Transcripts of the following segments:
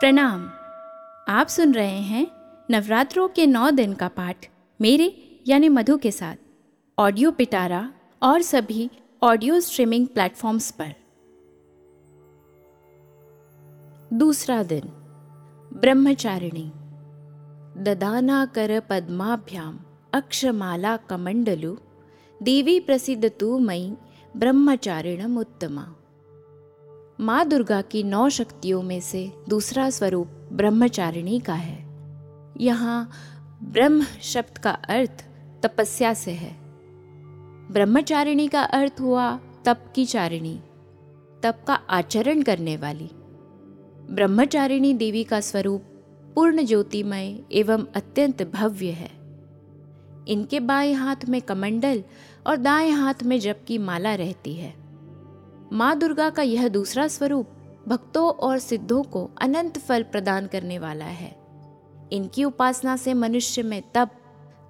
प्रणाम। आप सुन रहे हैं नवरात्रों के नौ दिन का पाठ मेरे, यानी मधु के साथ। ऑडियो पिटारा और सभी ऑडियो स्ट्रीमिंग प्लेटफॉर्म्स पर। दूसरा दिन, ब्रह्मचारिणी। ददाना कर पद्माभ्याम अक्षमाला कमंडलु। देवी प्रसिद्ध तू मई ब्रह्मचारिणम उत्तमा माँ दुर्गा की नौ शक्तियों में से दूसरा स्वरूप ब्रह्मचारिणी का है। यहाँ ब्रह्म शब्द का अर्थ तपस्या से है। ब्रह्मचारिणी का अर्थ हुआ तप की चारिणी, तप का आचरण करने वाली। ब्रह्मचारिणी देवी का स्वरूप पूर्ण ज्योतिमय एवं अत्यंत भव्य है। इनके बाएँ हाथ में कमंडल और दाएँ हाथ में जप की माला रहती है। माँ दुर्गा का यह दूसरा स्वरूप भक्तों और सिद्धों को अनंत फल प्रदान करने वाला है। इनकी उपासना से मनुष्य में तप,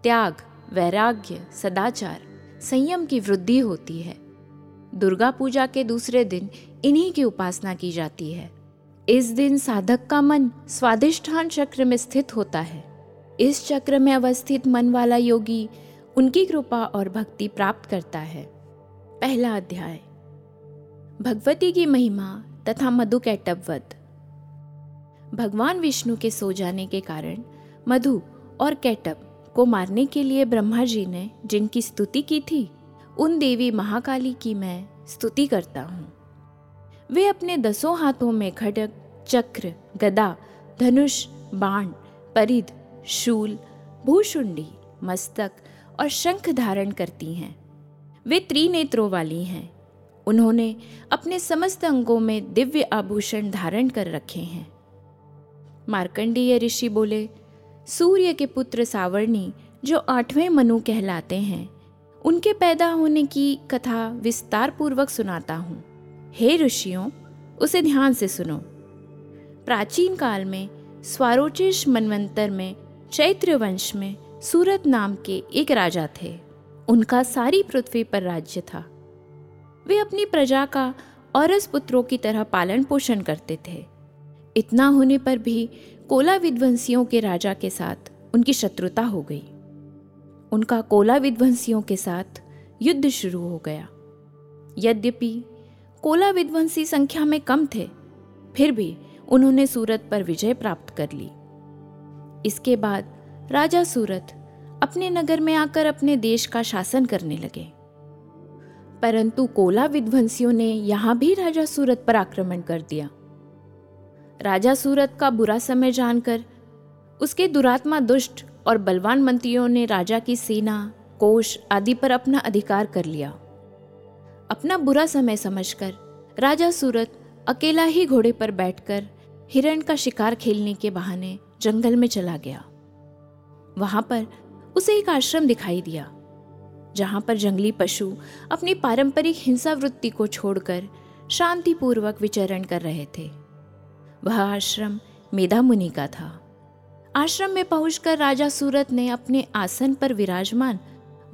त्याग, वैराग्य, सदाचार, संयम की वृद्धि होती है। दुर्गा पूजा के दूसरे दिन इन्हीं की उपासना की जाती है। इस दिन साधक का मन स्वादिष्ठान चक्र में स्थित होता है। इस चक्र में अवस्थित मन वाला योगी उनकी कृपा और भक्ति प्राप्त करता है। पहला अध्याय। भगवती की महिमा तथा मधु कैटववध भगवान विष्णु के सो जाने के कारण मधु और कैटब को मारने के लिए ब्रह्मा जी ने जिनकी स्तुति की थी, उन देवी महाकाली की मैं स्तुति करता हूँ। वे अपने दसों हाथों में खड़ग, चक्र, गदा, धनुष, बाण परिध शूल, भूषुंडी, मस्तक और शंख धारण करती हैं। वे त्रिनेत्रों वाली हैं। उन्होंने अपने समस्त अंगों में दिव्य आभूषण धारण कर रखे हैं। मार्कंडीय ऋषि बोले, सूर्य के पुत्र सावर्णी, जो आठवें मनु कहलाते हैं, उनके पैदा होने की कथा विस्तार पूर्वक सुनाता हूँ। हे ऋषियों, उसे ध्यान से सुनो। प्राचीन काल में स्वारोचिष मनवंतर में चैत्र वंश में सूरत नाम के एक राजा थे। उनका सारी पृथ्वी पर राज्य था। वे अपनी प्रजा का औरस पुत्रों की तरह पालन पोषण करते थे। इतना होने पर भी कोला विध्वंसियों के राजा के साथ उनकी शत्रुता हो गई। उनका कोला विध्वंसियों के साथ युद्ध शुरू हो गया। यद्यपि कोला विध्वंसी संख्या में कम थे, फिर भी उन्होंने सूरत पर विजय प्राप्त कर ली। इसके बाद राजा सूरत अपने नगर में आकर अपने देश का शासन करने लगे। परंतु कोला विध्वंसियों ने यहाँ भी राजा सूरत पर आक्रमण कर दिया। राजा सूरत का बुरा समय जानकर, उसके दुरात्मा दुष्ट और बलवान मंत्रियों ने राजा की सेना, कोष आदि पर अपना अधिकार कर लिया। अपना बुरा समय समझकर राजा सूरत अकेला ही घोड़े पर बैठकर हिरण का शिकार खेलने के बहाने जंगल में चला गया। वहाँ पर उसे एक आश्रम दिखाई दिया। जहाँ पर जंगली पशु अपनी पारंपरिक हिंसा वृत्ति को छोड़कर शांतिपूर्वक विचरण कर रहे थे। वह आश्रम मेधा मुनि का था। आश्रम में पहुंचकर राजा सूरत ने अपने आसन पर विराजमान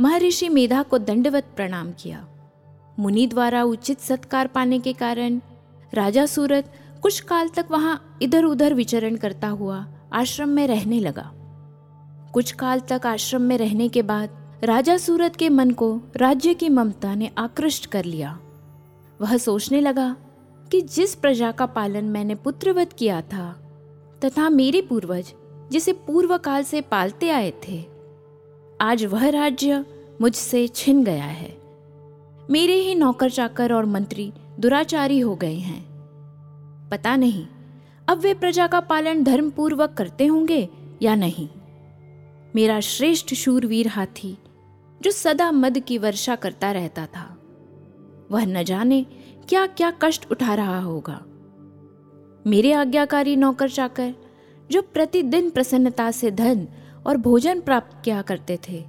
महर्षि मेधा को दंडवत प्रणाम किया। मुनि द्वारा उचित सत्कार पाने के कारण राजा सूरत कुछ काल तक वहाँ इधर उधर विचरण करता हुआ आश्रम में रहने लगा। कुछ काल तक आश्रम में रहने के बाद राजा सूरत के मन को राज्य की ममता ने आकृष्ट कर लिया। वह सोचने लगा कि जिस प्रजा का पालन मैंने पुत्रवत किया था, तथा मेरे पूर्वज जिसे पूर्व काल से पालते आए थे, आज वह राज्य मुझसे छिन गया है। मेरे ही नौकर चाकर और मंत्री दुराचारी हो गए हैं। पता नहीं, अब वे प्रजा का पालन धर्म पूर्वक करते होंगे या नहीं। मेरा श्रेष्ठ शूरवीर हाथी जो सदा मद की वर्षा करता रहता था। वह न जाने क्या क्या कष्ट उठा रहा होगा। मेरे आज्ञाकारी नौकर चाकर, जो प्रतिदिन प्रसन्नता से धन और भोजन प्राप्त किया करते थे,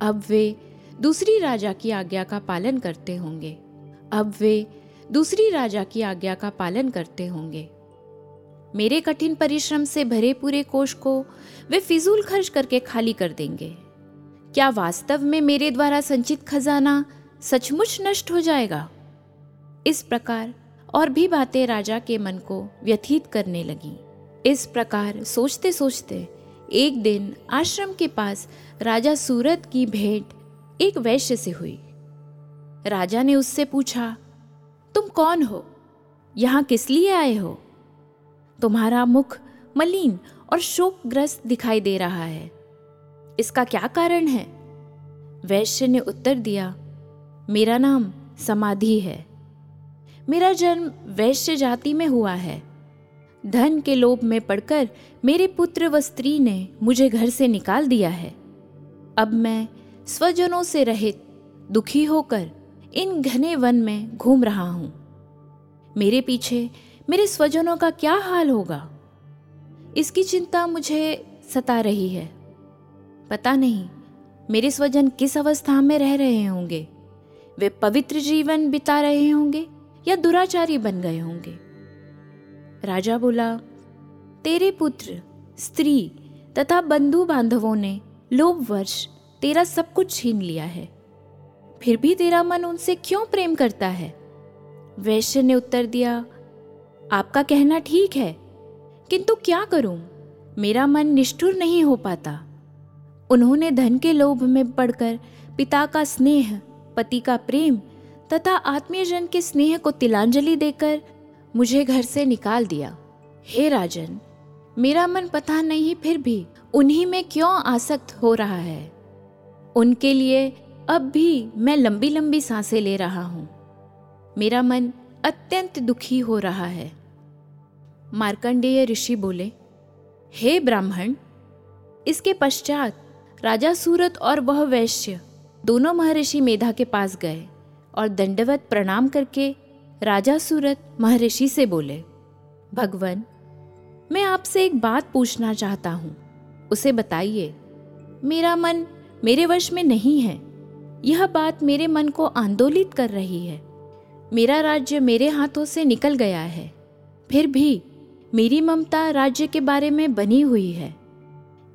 अब वे दूसरी राजा की आज्ञा का पालन करते होंगे। अब वे दूसरी राजा की आज्ञा का पालन करते होंगे। मेरे कठिन परिश्रम से भरे पूरे कोष को वे फिजूल खर्च करके खाली कर देंगे। क्या वास्तव में मेरे द्वारा संचित खजाना सचमुच नष्ट हो जाएगा? इस प्रकार और भी बातें राजा के मन को व्यथित करने लगी। इस प्रकार सोचते सोचते एक दिन आश्रम के पास राजा सूरत की भेंट एक वैश्य से हुई। राजा ने उससे पूछा, तुम कौन हो? यहाँ किस लिए आए हो? तुम्हारा मुख मलिन और शोकग्रस्त दिखाई दे रहा है। इसका क्या कारण है? वैश्य ने उत्तर दिया, मेरा नाम समाधि है। मेरा जन्म वैश्य जाति में हुआ है। धन के लोभ में पड़कर मेरे पुत्र व स्त्री ने मुझे घर से निकाल दिया है। अब मैं स्वजनों से रहित, दुखी होकर इन घने वन में घूम रहा हूँ। मेरे पीछे मेरे स्वजनों का क्या हाल होगा? इसकी चिंता मुझे सता रही है। पता नहीं, मेरे स्वजन किस अवस्था में रह रहे होंगे? वे पवित्र जीवन बिता रहे होंगे या दुराचारी बन गए होंगे? राजा बोला, तेरे पुत्र, स्त्री तथा बंधु बांधवों ने लोभवश तेरा सब कुछ छीन लिया है। फिर भी तेरा मन उनसे क्यों प्रेम करता है? वैश्य ने उत्तर दिया, आपका कहना ठीक है, किंतु क्या करूँ? मेरा मन निष्ठुर नहीं हो पाता। उन्होंने धन के लोभ में पड़कर पिता का स्नेह, पति का प्रेम तथा आत्मीय जन के स्नेह को तिलांजलि देकर मुझे घर से निकाल दिया। हे राजन, मेरा मन पता नहीं फिर भी उन्हीं में क्यों आसक्त हो रहा है। उनके लिए अब भी मैं लंबी लंबी साँसें ले रहा हूँ। मेरा मन अत्यंत दुखी हो रहा है। मार्कंडेय ऋषि बोले, हे ब्राह्मण, इसके पश्चात राजा सूरत और वह वैश्य दोनों महर्षि मेधा के पास गए और दंडवत प्रणाम करके राजा सूरत महर्षि से बोले, भगवान, मैं आपसे एक बात पूछना चाहता हूँ। उसे बताइए, मेरा मन मेरे वश में नहीं है। यह बात मेरे मन को आंदोलित कर रही है। मेरा राज्य मेरे हाथों से निकल गया है। फिर भी मेरी ममता राज्य के बारे में बनी हुई है।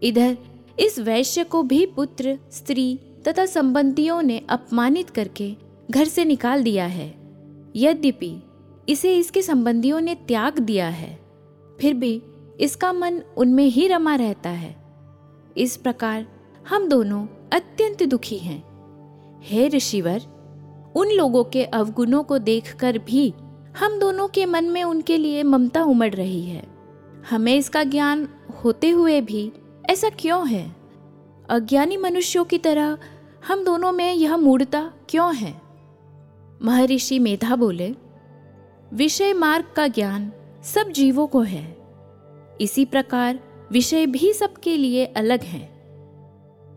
इधर इस वैश्य को भी पुत्र, स्त्री तथा संबंधियों ने अपमानित करके घर से निकाल दिया है। यद्यपि इसे इसके संबंधियों ने त्याग दिया है, फिर भी इसका मन उनमें ही रमा रहता है। इस प्रकार हम दोनों अत्यंत दुखी हैं। हे ऋषिवर, उन लोगों के अवगुणों को देखकर भी हम दोनों के मन में उनके लिए ममता उमड़ रही है। हमें इसका ज्ञान होते हुए भी ऐसा क्यों है? अज्ञानी मनुष्यों की तरह हम दोनों में यह मूढ़ता क्यों है? महर्षि मेधा बोले, विषय मार्ग का ज्ञान सब जीवों को है। इसी प्रकार विषय भी सबके लिए अलग हैं।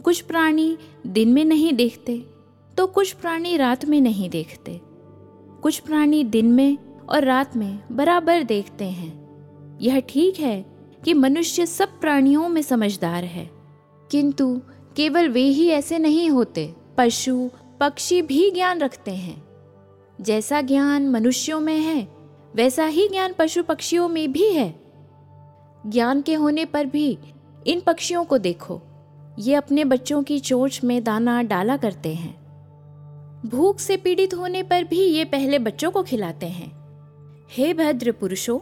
कुछ प्राणी दिन में नहीं देखते तो कुछ प्राणी रात में नहीं देखते। कुछ प्राणी दिन में और रात में बराबर देखते हैं। यह ठीक है कि मनुष्य सब प्राणियों में समझदार है। किंतु केवल वे ही ऐसे नहीं होते, पशु, पक्षी भी ज्ञान रखते हैं। जैसा ज्ञान मनुष्यों में है, वैसा ही ज्ञान पशु पक्षियों में भी है। ज्ञान के होने पर भी इन पक्षियों को देखो, ये अपने बच्चों की चोंच में दाना डाला करते हैं। भूख से पीड़ित होने पर भी ये पहले बच्चों को खिलाते हैं। हे भद्र पुरुषों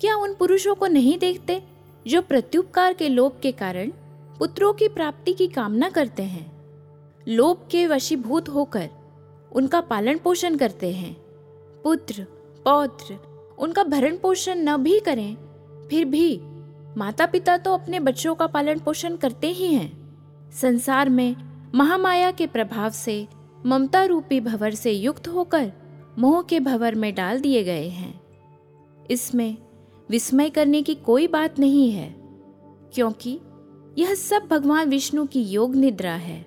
क्या उन पुरुषों को नहीं देखते, जो प्रत्युपकार के लोभ के कारण पुत्रों की प्राप्ति की कामना करते हैं? लोभ के वशीभूत होकर उनका पालन पोषण करते हैं। पुत्र, पौत्र, उनका भरण पोषण न भी करें, फिर भी माता पिता तो अपने बच्चों का पालन पोषण करते ही हैं। संसार में महामाया के प्रभाव से ममता रूपी भवर से युक्त होकर मोह के भवर में डाल दिए गए हैं। इसमें विस्मय करने की कोई बात नहीं है, क्योंकि यह सब भगवान विष्णु की योग निद्रा है।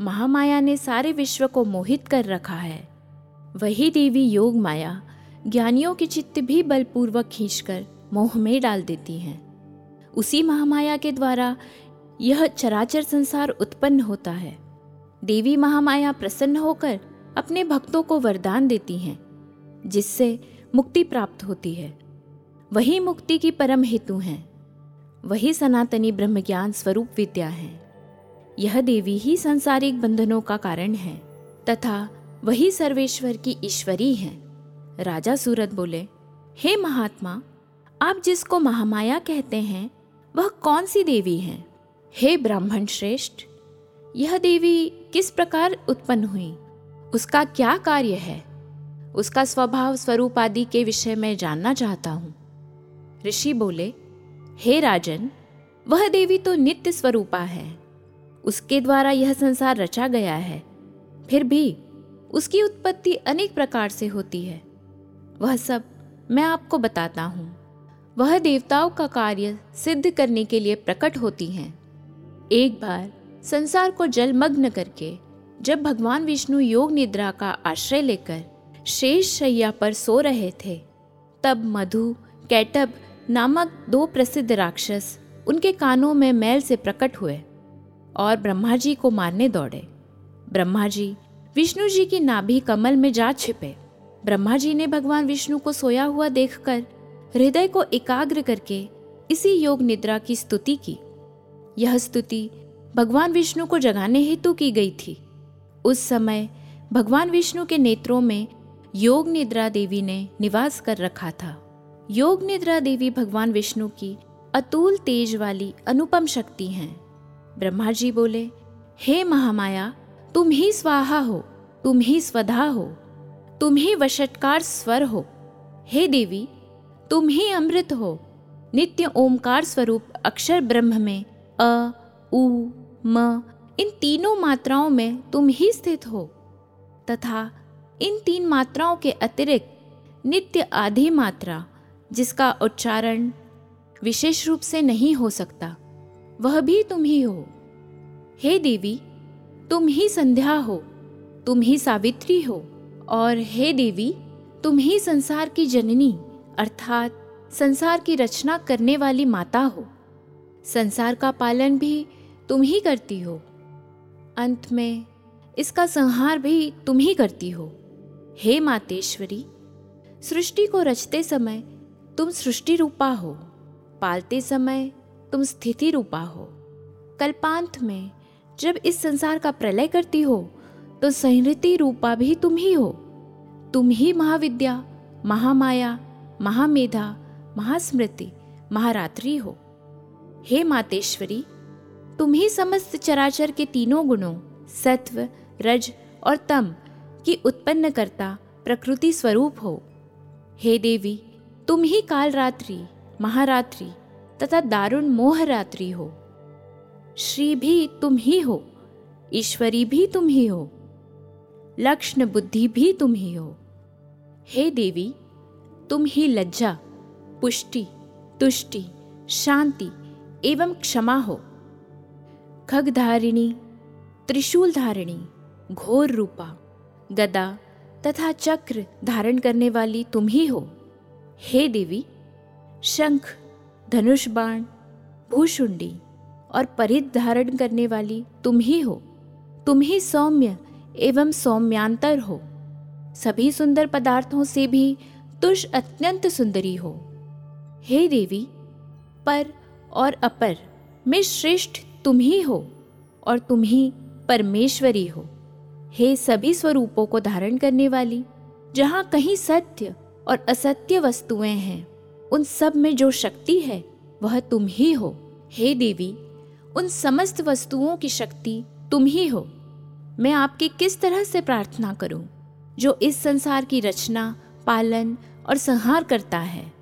महामाया ने सारे विश्व को मोहित कर रखा है। वही देवी योग माया ज्ञानियों के चित्त भी बलपूर्वक खींचकर मोह में डाल देती हैं। उसी महामाया के द्वारा यह चराचर संसार उत्पन्न होता है। देवी महामाया प्रसन्न होकर अपने भक्तों को वरदान देती हैं, जिससे मुक्ति प्राप्त होती है। वही मुक्ति की परम हेतु हैं। वही सनातनी ब्रह्म ज्ञान स्वरूप विद्या है। यह देवी ही संसारिक बंधनों का कारण है, तथा वही सर्वेश्वर की ईश्वरी है। राजा सूरत बोले, हे महात्मा, आप जिसको महामाया कहते हैं, वह कौन सी देवी हैं? हे ब्राह्मण श्रेष्ठ, यह देवी किस प्रकार उत्पन्न हुई? उसका क्या कार्य है? उसका स्वभाव स्वरूप आदि के विषय में जानना चाहता हूँ। ऋषि बोले, हे राजन, वह देवी तो नित्य स्वरूपा है। उसके द्वारा यह संसार रचा गया है। फिर भी उसकी उत्पत्ति अनेक प्रकार से होती है। वह सब मैं आपको बताता हूँ। वह देवताओं का कार्य सिद्ध करने के लिए प्रकट होती हैं। एक बार संसार को जलमग्न करके जब भगवान विष्णु योग निद्रा का आश्रय लेकर शेष शैया पर सो रहे थे, तब मधु, कैटब नामक दो प्रसिद्ध राक्षस उनके कानों में मैल से प्रकट हुए और ब्रह्मा जी को मारने दौड़े। ब्रह्मा जी विष्णु जी की नाभि कमल में जा छिपे। ब्रह्मा जी ने भगवान विष्णु को सोया हुआ देखकर हृदय को एकाग्र करके इसी योग निद्रा की स्तुति की। यह स्तुति भगवान विष्णु को जगाने हेतु की गई थी। उस समय भगवान विष्णु के नेत्रों में योग निद्रा देवी ने निवास कर रखा था। योग निद्रा देवी भगवान विष्णु की अतुल तेज वाली अनुपम शक्ति हैं। ब्रह्मा जी बोले, हे महामाया, तुम ही स्वाहा हो, तुम ही स्वधा हो, तुम ही वशटकार स्वर हो। हे देवी, तुम ही अमृत हो। नित्य ओमकार स्वरूप अक्षर ब्रह्म में अ, उ, म, इन तीनों मात्राओं में तुम ही स्थित हो। तथा इन तीन मात्राओं के अतिरिक्त नित्य आधी मात्रा जिसका उच्चारण विशेष रूप से नहीं हो सकता, वह भी तुम ही हो। हे देवी, तुम ही संध्या हो, तुम ही सावित्री हो, और हे देवी, तुम ही संसार की जननी, अर्थात संसार की रचना करने वाली माता हो। संसार का पालन भी तुम ही करती हो। अंत में इसका संहार भी तुम ही करती हो। हे मातेश्वरी, सृष्टि को रचते समय तुम सृष्टि रूपा हो, पालते समय तुम स्थिति रूपा हो। कल्पांत में जब इस संसार का प्रलय करती हो तो संहृति रूपा भी तुम ही हो। तुम ही महाविद्या, महामाया, महामेधा, महास्मृति, महारात्रि हो। हे मातेश्वरी, तुम ही समस्त चराचर के तीनों गुणों, सत्व, रज और तम, की उत्पन्न करता प्रकृति स्वरूप हो। हे देवी तुम ही कालरात्रि, महारात्रि तथा दारुण मोहरात्रि हो। श्री भी तुम ही हो ईश्वरी भी तुम ही हो लक्ष्ण बुद्धि भी तुम ही। हो हे देवी तुम ही लज्जा, पुष्टि, तुष्टि, शांति एवं क्षमा हो। खगधारिणी त्रिशूल धारिणी घोर रूपा, गदा तथा चक्र धारण करने वाली तुम ही हो। हे देवी, शंख, धनुष बाण, भूषुंडी और परिध धारण करने वाली तुम ही हो। तुम ही सौम्य एवं सौम्यांतर हो। सभी सुंदर पदार्थों से भी तुष अत्यंत सुंदरी हो। हे देवी, पर और अपर में श्रेष्ठ तुम ही हो और तुम ही परमेश्वरी हो। हे सभी स्वरूपों को धारण करने वाली, जहाँ कहीं सत्य और असत्य वस्तुएँ हैं। उन सब में जो शक्ति है, वह तुम ही हो। हे देवी, उन समस्त वस्तुओं की शक्ति तुम ही हो। मैं आपकी किस तरह से प्रार्थना करूँ, जो इस संसार की रचना, पालन और संहार करता है?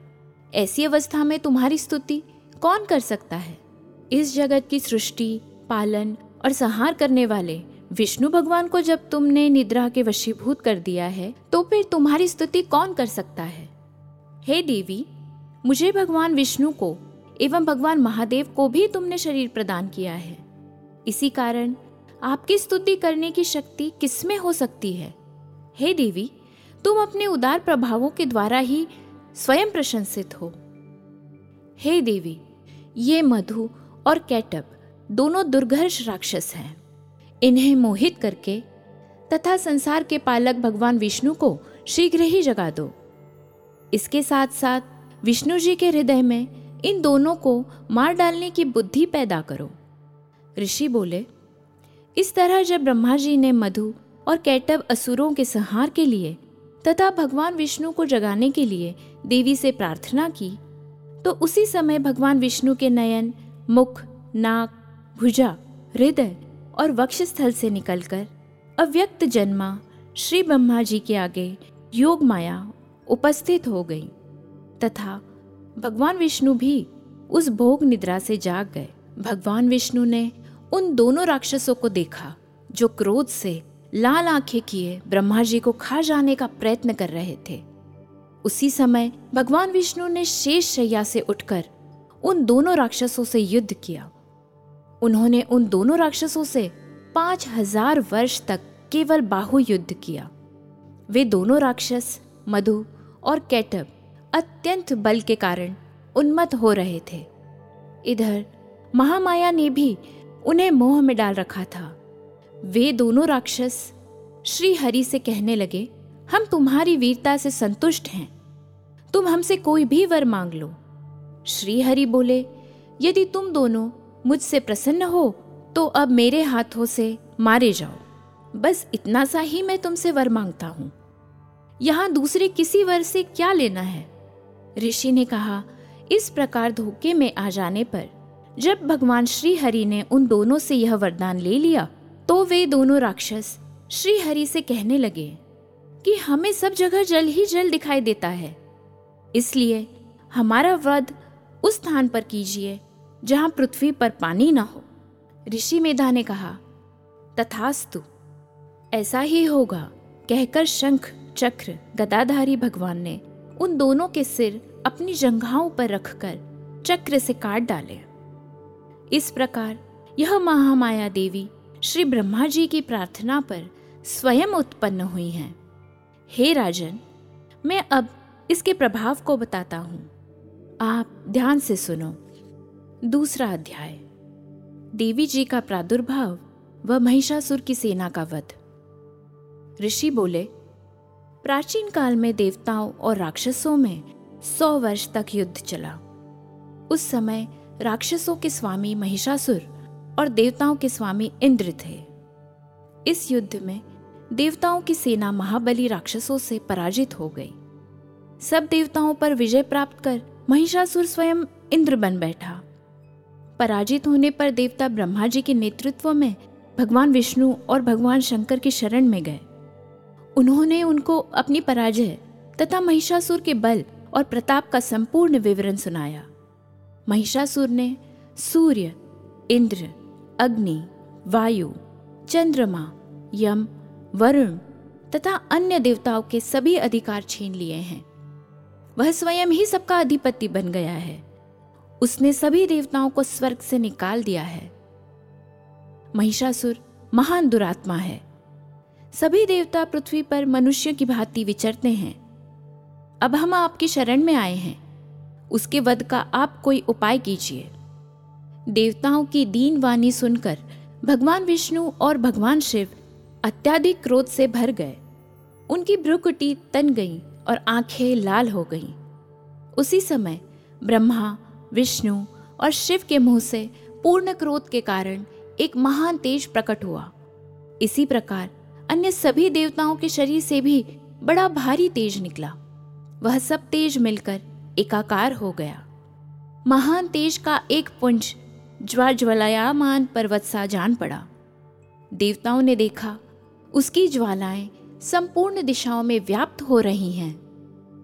ऐसी अवस्था में तुम्हारी स्तुति कौन कर सकता है? इस जगत की सृष्टि, पालन और संहार करने वाले विष्णु भगवान को जब तुमने निद्रा के वशीभूत कर दिया है तो फिर तुम्हारी स्तुति कौन कर सकता है? हे देवी, मुझे भगवान विष्णु को एवं भगवान महादेव को भी तुमने शरीर प्रदान किया है। इसी कारण आपकी स्तुति करने की शक्ति किसमें हो सकती है? हे देवी, तुम अपने उदार प्रभावों के द्वारा ही स्वयं प्रशंसित हो। हे देवी, ये मधु और कैटअप दोनों दुर्घर्ष राक्षस हैं। इन्हें मोहित करके तथा संसार के पालक भगवान विष्णु को शीघ्र ही जगा दो। इसके साथ साथ विष्णु जी के हृदय में इन दोनों को मार डालने की बुद्धि पैदा करो। ऋषि बोले, इस तरह जब ब्रह्मा जी ने मधु और कैटव असुरों के संहार के लिए तथा भगवान विष्णु को जगाने के लिए देवी से प्रार्थना की तो उसी समय भगवान विष्णु के नयन, मुख, नाक, भुजा, हृदय और वक्षस्थल से निकलकर अव्यक्त जन्मा श्री ब्रह्मा जी के आगे योग माया उपस्थित हो गई। तथा भगवान विष्णु भी उस भोग निद्रा से जाग गए। भगवान विष्णु ने उन दोनों राक्षसों को देखा, जो क्रोध से लाल आँखें किए ब्रह्मा जी को खा जाने का प्रयत्न कर रहे थे। उसी समय भगवान विष्णु ने शेष शैया से उठकर उन दोनों राक्षसों से युद्ध किया। उन्होंने उन दोनों राक्षसों से पाँच हज़ार वर्ष तक केवल बाहु युद्ध किया। वे दोनों राक्षस, मधु और कैटब, अत्यंत बल के कारण उन्मत्त हो रहे थे। इधर, महामाया ने भी उन्हें मोह में डाल रखा था। वे दोनों राक्षस श्री हरि से कहने लगे, हम तुम्हारी वीरता से संतुष्ट हैं। तुम हमसे कोई भी वर मांग लो। श्री हरि बोले, यदि तुम दोनों मुझसे प्रसन्न हो तो अब मेरे हाथों से मारे जाओ। बस इतना सा ही मैं तुमसे वर माँगता हूँ। यहाँ दूसरे किसी वर से क्या लेना है? ऋषि ने कहा, इस प्रकार धोखे में आ जाने पर, जब भगवान श्री हरि ने उन दोनों से यह वरदान ले लिया तो वे दोनों राक्षस श्री हरि से कहने लगे कि हमें सब जगह जल ही जल दिखाई देता है। इसलिए हमारा वध उस स्थान पर कीजिए जहाँ पृथ्वी पर पानी न हो। ऋषि मेधा ने कहा, तथास्तु, ऐसा ही होगा, कहकर शंख, चक्र, गदाधारी भगवान ने उन दोनों के सिर अपनी जंघाओं पर रखकर चक्र से काट डाले। इस प्रकार यह महामाया देवी श्री ब्रह्मा जी की प्रार्थना पर स्वयं उत्पन्न हुई हैं। हे राजन, मैं अब इसके प्रभाव को बताता हूँ। आप ध्यान से सुनो। दूसरा अध्याय। देवी जी का प्रादुर्भाव व महिषासुर की सेना का वध। ऋषि बोले, प्राचीन काल में देवताओं और राक्षसों में सौ वर्ष तक युद्ध चला। उस समय राक्षसों के स्वामी महिषासुर और देवताओं के स्वामी इंद्र थे। इस युद्ध में देवताओं की सेना महाबली राक्षसों से पराजित हो गई। सब देवताओं पर विजय प्राप्त कर महिषासुर स्वयं इंद्र बन बैठा। पराजित होने पर देवता ब्रह्मा जी के नेतृत्व में भगवान विष्णु और भगवान शंकर की शरण में गए। उन्होंने उनको अपनी पराजय तथा महिषासुर के बल और प्रताप का संपूर्ण विवरण सुनाया। महिषासुर ने सूर्य, इंद्र, अग्नि, वायु, चंद्रमा, यम, वरुण तथा अन्य देवताओं के सभी अधिकार छीन लिए हैं। वह स्वयं ही सबका अधिपति बन गया है। उसने सभी देवताओं को स्वर्ग से निकाल दिया है। महिषासुर महान दुरात्मा है। सभी देवता पृथ्वी पर मनुष्य की भांति विचरते हैं। अब हम आपकी शरण में आए हैं। उसके वध का आप कोई उपाय कीजिए। देवताओं की दीन वाणी सुनकर भगवान विष्णु और भगवान शिव अत्याधिक क्रोध से भर गए। उनकी भ्रुकुटी तन गई और आँखें लाल हो गईं। उसी समय ब्रह्मा विष्णु और शिव के मुँह से पूर्ण क्रोध के कारण एक महान तेज प्रकट हुआ। इसी प्रकार अन्य सभी देवताओं के शरीर से भी बड़ा भारी तेज निकला। वह सब तेज मिलकर एकाकार हो गया। महान तेज का एक पुंज ज्वाज्वलयामान पर्वत सा जान पड़ा। देवताओं ने देखा, उसकी ज्वालाएँ संपूर्ण दिशाओं में व्याप्त हो रही हैं।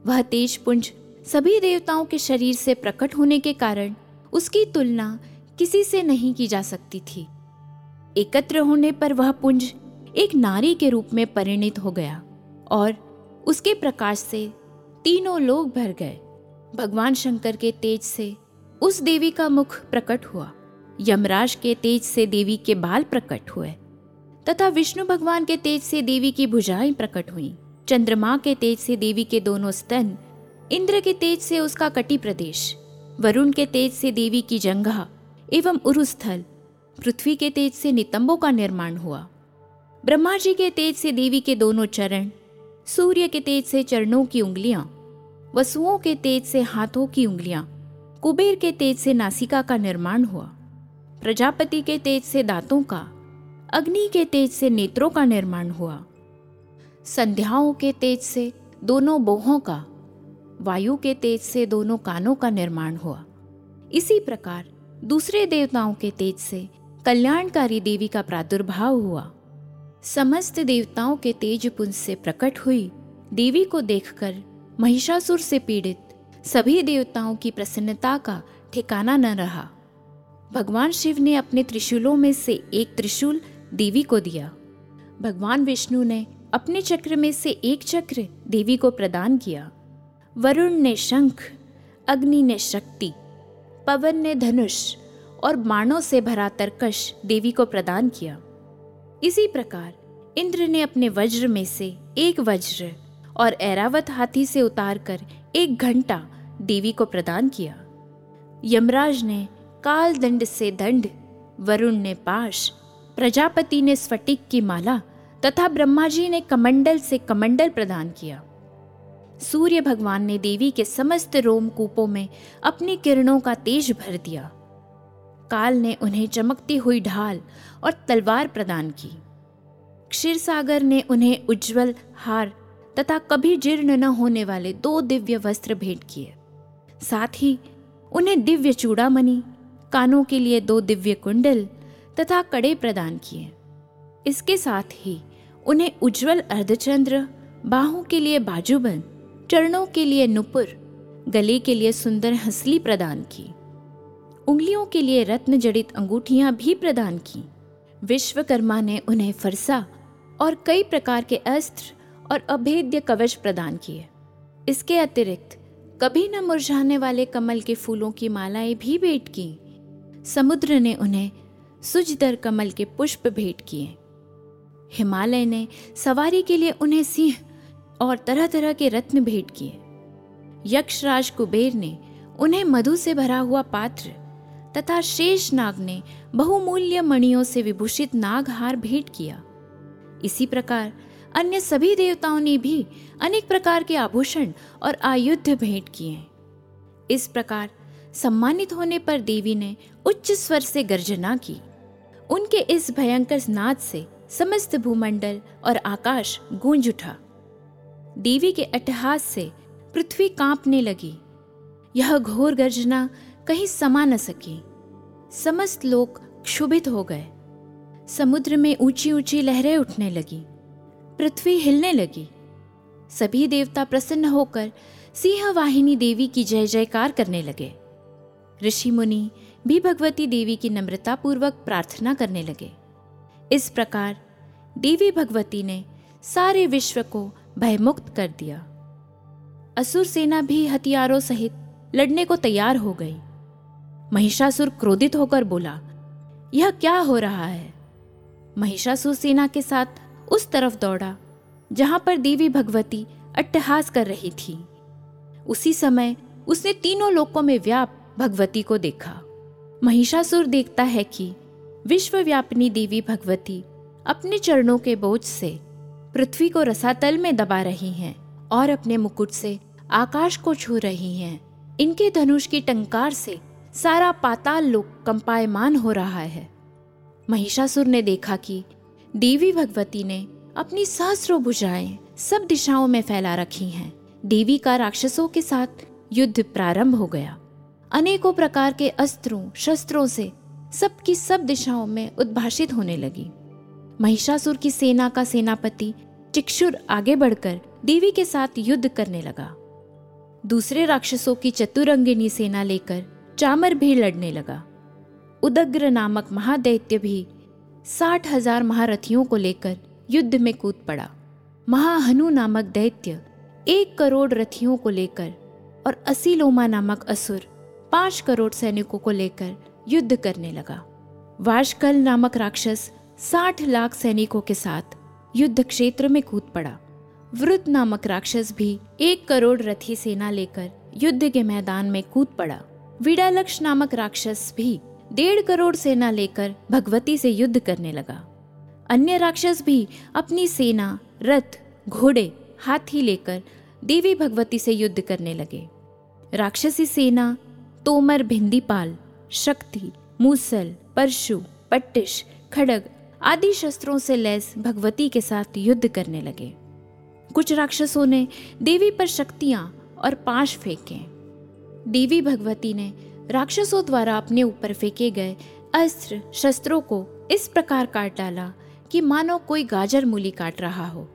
वह तेज पुंज सभी देवताओं के शरीर से प्रकट होने के कारण उसकी तुलना किसी से नहीं की जा सकती थी। एकत्र होने पर वह पुंज एक नारी के रूप में परिणित हो गया और उसके प्रकाश से तीनों लोग भर गए। भगवान शंकर के तेज से उस देवी का मुख प्रकट हुआ। यमराज के तेज से देवी के बाल प्रकट हुए तथा विष्णु भगवान के तेज से देवी की भुजाएँ प्रकट हुई। चंद्रमा के तेज से देवी के दोनों स्तन इंद्र के तेज से उसका कटी प्रदेश वरुण के तेज से देवी की जंगा एवं उरुस्थल पृथ्वी के तेज से नितंबों का निर्माण हुआ ब्रह्मा जी के तेज से देवी के दोनों चरण सूर्य के तेज से चरणों की उंगलियाँ वसुओं के तेज से हाथों की उंगलियाँ कुबेर के तेज से नासिका का निर्माण हुआ प्रजापति के तेज से दांतों का अग्नि के तेज से नेत्रों का निर्माण हुआ संध्याओं के तेज से दोनों बोहों का वायु के तेज से दोनों कानों का निर्माण हुआ। इसी प्रकार, दूसरे देवताओं के तेज से कल्याणकारी देवी का प्रादुर्भाव हुआ। समस्त देवताओं के तेज पुंज से प्रकट हुई देवी को देखकर महिषासुर से पीड़ित सभी देवताओं की प्रसन्नता का ठिकाना न रहा। भगवान शिव ने अपने त्रिशूलों में से एक त्रिशूल देवी को दिया। भगवान विष्णु ने अपने चक्र में से एक चक्र देवी को प्रदान किया। वरुण ने शंख, अग्नि ने शक्ति, पवन ने धनुष और बाणों से भरा तरकश देवी को प्रदान किया। इसी प्रकार इंद्र ने अपने वज्र में से एक वज्र और ऐरावत हाथी से उतारकर एक घंटा देवी को प्रदान किया। यमराज ने काल दंड से दंड, वरुण ने पाश, प्रजापति ने स्फटिक की माला तथा ब्रह्मा जी ने कमंडल से कमंडल प्रदान किया। सूर्य भगवान ने देवी के समस्त रोम कूपों में अपनी किरणों का तेज भर दिया। काल ने उन्हें चमकती हुई ढाल और तलवार प्रदान की। क्षीर सागर ने उन्हें उज्जवल हार तथा कभी जीर्ण न होने वाले दो दिव्य वस्त्र भेंट किए। साथ ही उन्हें दिव्य चूड़ामणि, कानों के लिए दो दिव्य कुंडल तथा कड़े प्रदान किए। इसके साथ ही उन्हें उज्जवल अर्धचंद्र, बाहों के लिए बाजूबंद चरणों के लिए नुपुर, गले के लिए सुंदर हंसली प्रदान की। उंगलियों के लिए रत्न जड़ित अंगूठियाँ भी प्रदान की। विश्वकर्मा ने उन्हें फरसा और कई प्रकार के अस्त्र और अभेद्य कवच प्रदान किए। इसके अतिरिक्त, कभी न मुरझाने वाले कमल के फूलों की मालाएँ भी भेंट की। समुद्र ने उन्हें सुजदर कमल के पुष्प भेंट किए। हिमालय ने सवारी के लिए उन्हें सिंह और तरह तरह के रत्न भेंट किए। यक्षराज कुबेर ने उन्हें मधु से भरा हुआ पात्र तथा शेष नाग ने बहुमूल्य मणियों से विभूषित नागहार भेंट किया। इसी प्रकार अन्य सभी देवताओं ने भी अनेक प्रकार के आभूषण और आयुध भेंट किए। इस प्रकार सम्मानित होने पर देवी ने उच्च स्वर से गर्जना की। उनके इस भयंकर नाद से समस्त भूमंडल और आकाश गूंज उठा। देवी के अट्टहास से पृथ्वी कांपने लगी। यह घोर गर्जना कहीं समा न सकी। समस्त लोग क्षुभित हो गए। समुद्र में ऊँची ऊँची लहरें उठने लगी। पृथ्वी हिलने लगी। सभी देवता प्रसन्न होकर सिंह वाहिनी देवी की जय जयकार करने लगे। ऋषि मुनि भी भगवती देवी की नम्रता पूर्वक प्रार्थना करने लगे। इस प्रकार देवी भगवती ने सारे विश्व को भयमुक्त कर दिया। असुर सेना भी हथियारों सहित लड़ने को तैयार हो गई। महिषासुर क्रोधित होकर बोला, यह क्या हो रहा है? महिषासुर सेना के साथ उस तरफ़ दौड़ा, जहाँ पर देवी भगवती अट्टहास कर रही थी। उसी समय उसने तीनों लोकों में व्याप भगवती को देखा। महिषासुर देखता है कि विश्वव्यापिनी देवी भगवती अपने चरणों के बोझ से पृथ्वी को रसातल में दबा रही हैं और अपने मुकुट से आकाश को छू रही हैं। इनके धनुष की टंकार से सारा पाताल लोक कंपायमान हो रहा है। महिषासुर ने देखा कि देवी भगवती ने अपनी सहस्रों भुजाएँ सब दिशाओं में फैला रखी हैं। देवी का राक्षसों के साथ युद्ध प्रारंभ हो गया। अनेकों प्रकार के अस्त्रों, शस्त्रों से सबकी सब दिशाओं में उद्भाषित होने लगी। महिषासुर की सेना का सेनापति चिक्षुर आगे बढ़कर देवी के साथ युद्ध करने लगा। दूसरे राक्षसों की चतुरंगिनी सेना लेकर चामर भी लड़ने लगा। उदग्र नामक महादैत्य भी साठ हज़ार महारथियों को लेकर युद्ध में कूद पड़ा। महाहनु नामक दैत्य एक करोड़ रथियों को लेकर और असीलोमा नामक असुर पाँच करोड़ सैनिकों को लेकर युद्ध करने लगा। वाशकल नामक राक्षस साठ लाख सैनिकों के साथ युद्ध क्षेत्र में कूद पड़ा। वृद्ध नामक राक्षस भी एक करोड़ रथी सेना लेकर युद्ध के मैदान में कूद पड़ा। विडालक्ष नामक राक्षस भी डेढ़ करोड़ सेना लेकर भगवती से युद्ध करने लगा। अन्य राक्षस भी अपनी सेना, रथ, घोड़े, हाथी लेकर देवी भगवती से युद्ध करने लगे। राक्षसी सेना, तोमर, भिंदीपाल, शक्ति, मूसल, परशु, पट्टिश, खड़ग आदि शस्त्रों से लैस भगवती के साथ युद्ध करने लगे। कुछ राक्षसों ने देवी पर शक्तियाँ और पाश फेंके। देवी भगवती ने राक्षसों द्वारा अपने ऊपर फेंके गए अस्त्र शस्त्रों को इस प्रकार काट डाला कि मानो कोई गाजर मूली काट रहा हो।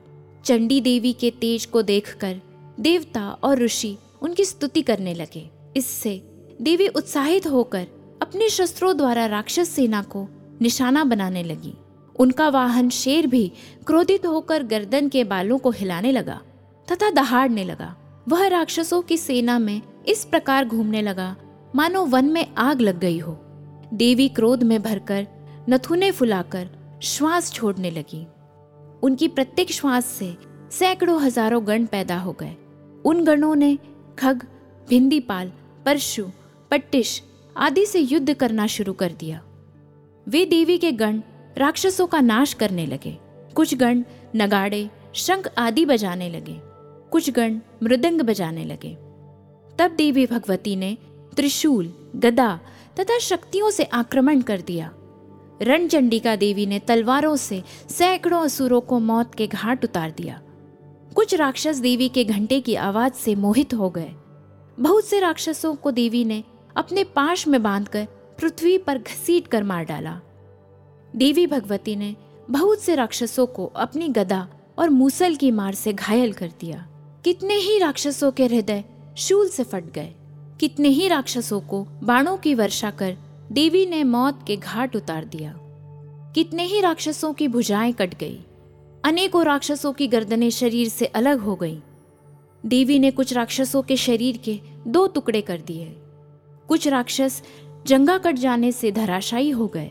चंडी देवी के तेज को देखकर देवता और ऋषि उनकी स्तुति करने लगे। इससे देवी उत्साहित होकर अपने शस्त्रों द्वारा राक्षस सेना को निशाना बनाने लगी। उनका वाहन शेर भी क्रोधित होकर गर्दन के बालों को हिलाने लगा तथा दहाड़ने लगा। वह राक्षसों की सेना में इस प्रकार घूमने लगा, मानो वन में आग लग गई हो। देवी क्रोध में भरकर नथुने फुलाकर श्वास छोड़ने लगी। उनकी प्रत्येक श्वास से सैकड़ों हज़ारों गण पैदा हो गए। उन गणों ने खग, भिंदीपाल, परशु, पट्टिश आदि से युद्ध करना शुरू कर दिया। वे देवी के गण राक्षसों का नाश करने लगे। कुछ गण नगाड़े, शंख आदि बजाने लगे। कुछ गण मृदंग बजाने लगे। तब देवी भगवती ने त्रिशूल, गदा तथा शक्तियों से आक्रमण कर दिया। रणचंडिका देवी ने तलवारों से सैकड़ों असुरों को मौत के घाट उतार दिया। कुछ राक्षस देवी के घंटे की आवाज़ से मोहित हो गए। बहुत से राक्षसों को देवी ने अपने पाश में बांधकर पृथ्वी पर घसीट कर मार डाला। देवी भगवती ने बहुत से राक्षसों को अपनी गदा और मूसल की मार से घायल कर दिया। कितने ही राक्षसों के हृदय शूल से फट गए, कितने ही राक्षसों को बाणों की वर्षा कर देवी ने मौत के घाट उतार दिया। कितने ही राक्षसों की भुजाएँ कट गई, अनेकों राक्षसों की गर्दनें शरीर से अलग हो गईं। देवी ने कुछ राक्षसों के शरीर के दो टुकड़े कर दिए। कुछ राक्षस जंगा कट जाने से धराशायी हो गए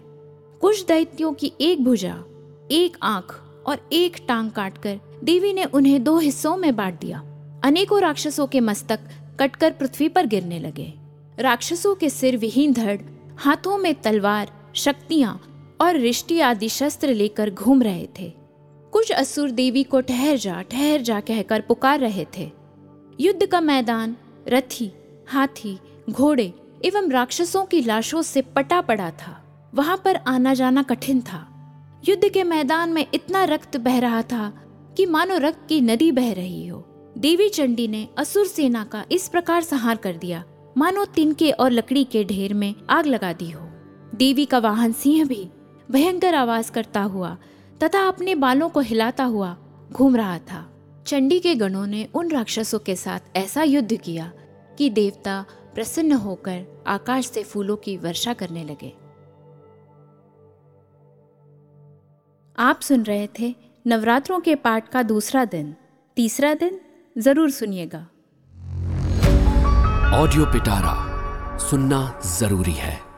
कुछ दैत्यों की एक भुजा, एक आँख और एक टांग काटकर देवी ने उन्हें दो हिस्सों में बांट दिया। अनेकों राक्षसों के मस्तक कटकर पृथ्वी पर गिरने लगे। राक्षसों के सिर विहीन धड़, हाथों में तलवार, शक्तियाँ और रिष्टि आदि शस्त्र लेकर घूम रहे थे। कुछ असुर देवी को ठहर जा ठहर जा कहकर पुकार रहे थे। युद्ध का मैदान, रथी, हाथी, घोड़े एवं राक्षसों की लाशों से पटा पड़ा था। वहाँ पर आना जाना कठिन था। युद्ध के मैदान में इतना रक्त बह रहा था कि मानो रक्त की नदी बह रही हो। देवी चंडी ने असुर सेना का इस प्रकार संहार कर दिया। मानो तिनके और लकड़ी के ढेर में आग लगा दी हो। देवी का वाहन सिंह भी भयंकर आवाज़ करता हुआ तथा अपने बालों को हिलाता हुआ घूम रहा था। चंडी के गणों ने उन राक्षसों के साथ ऐसा युद्ध किया कि देवता प्रसन्न होकर आकाश से फूलों की वर्षा करने लगे। आप सुन रहे थे नवरात्रों के पाठ का दूसरा दिन। तीसरा दिन ज़रूर सुनिएगा। ऑडियो पिटारा सुनना ज़रूरी है।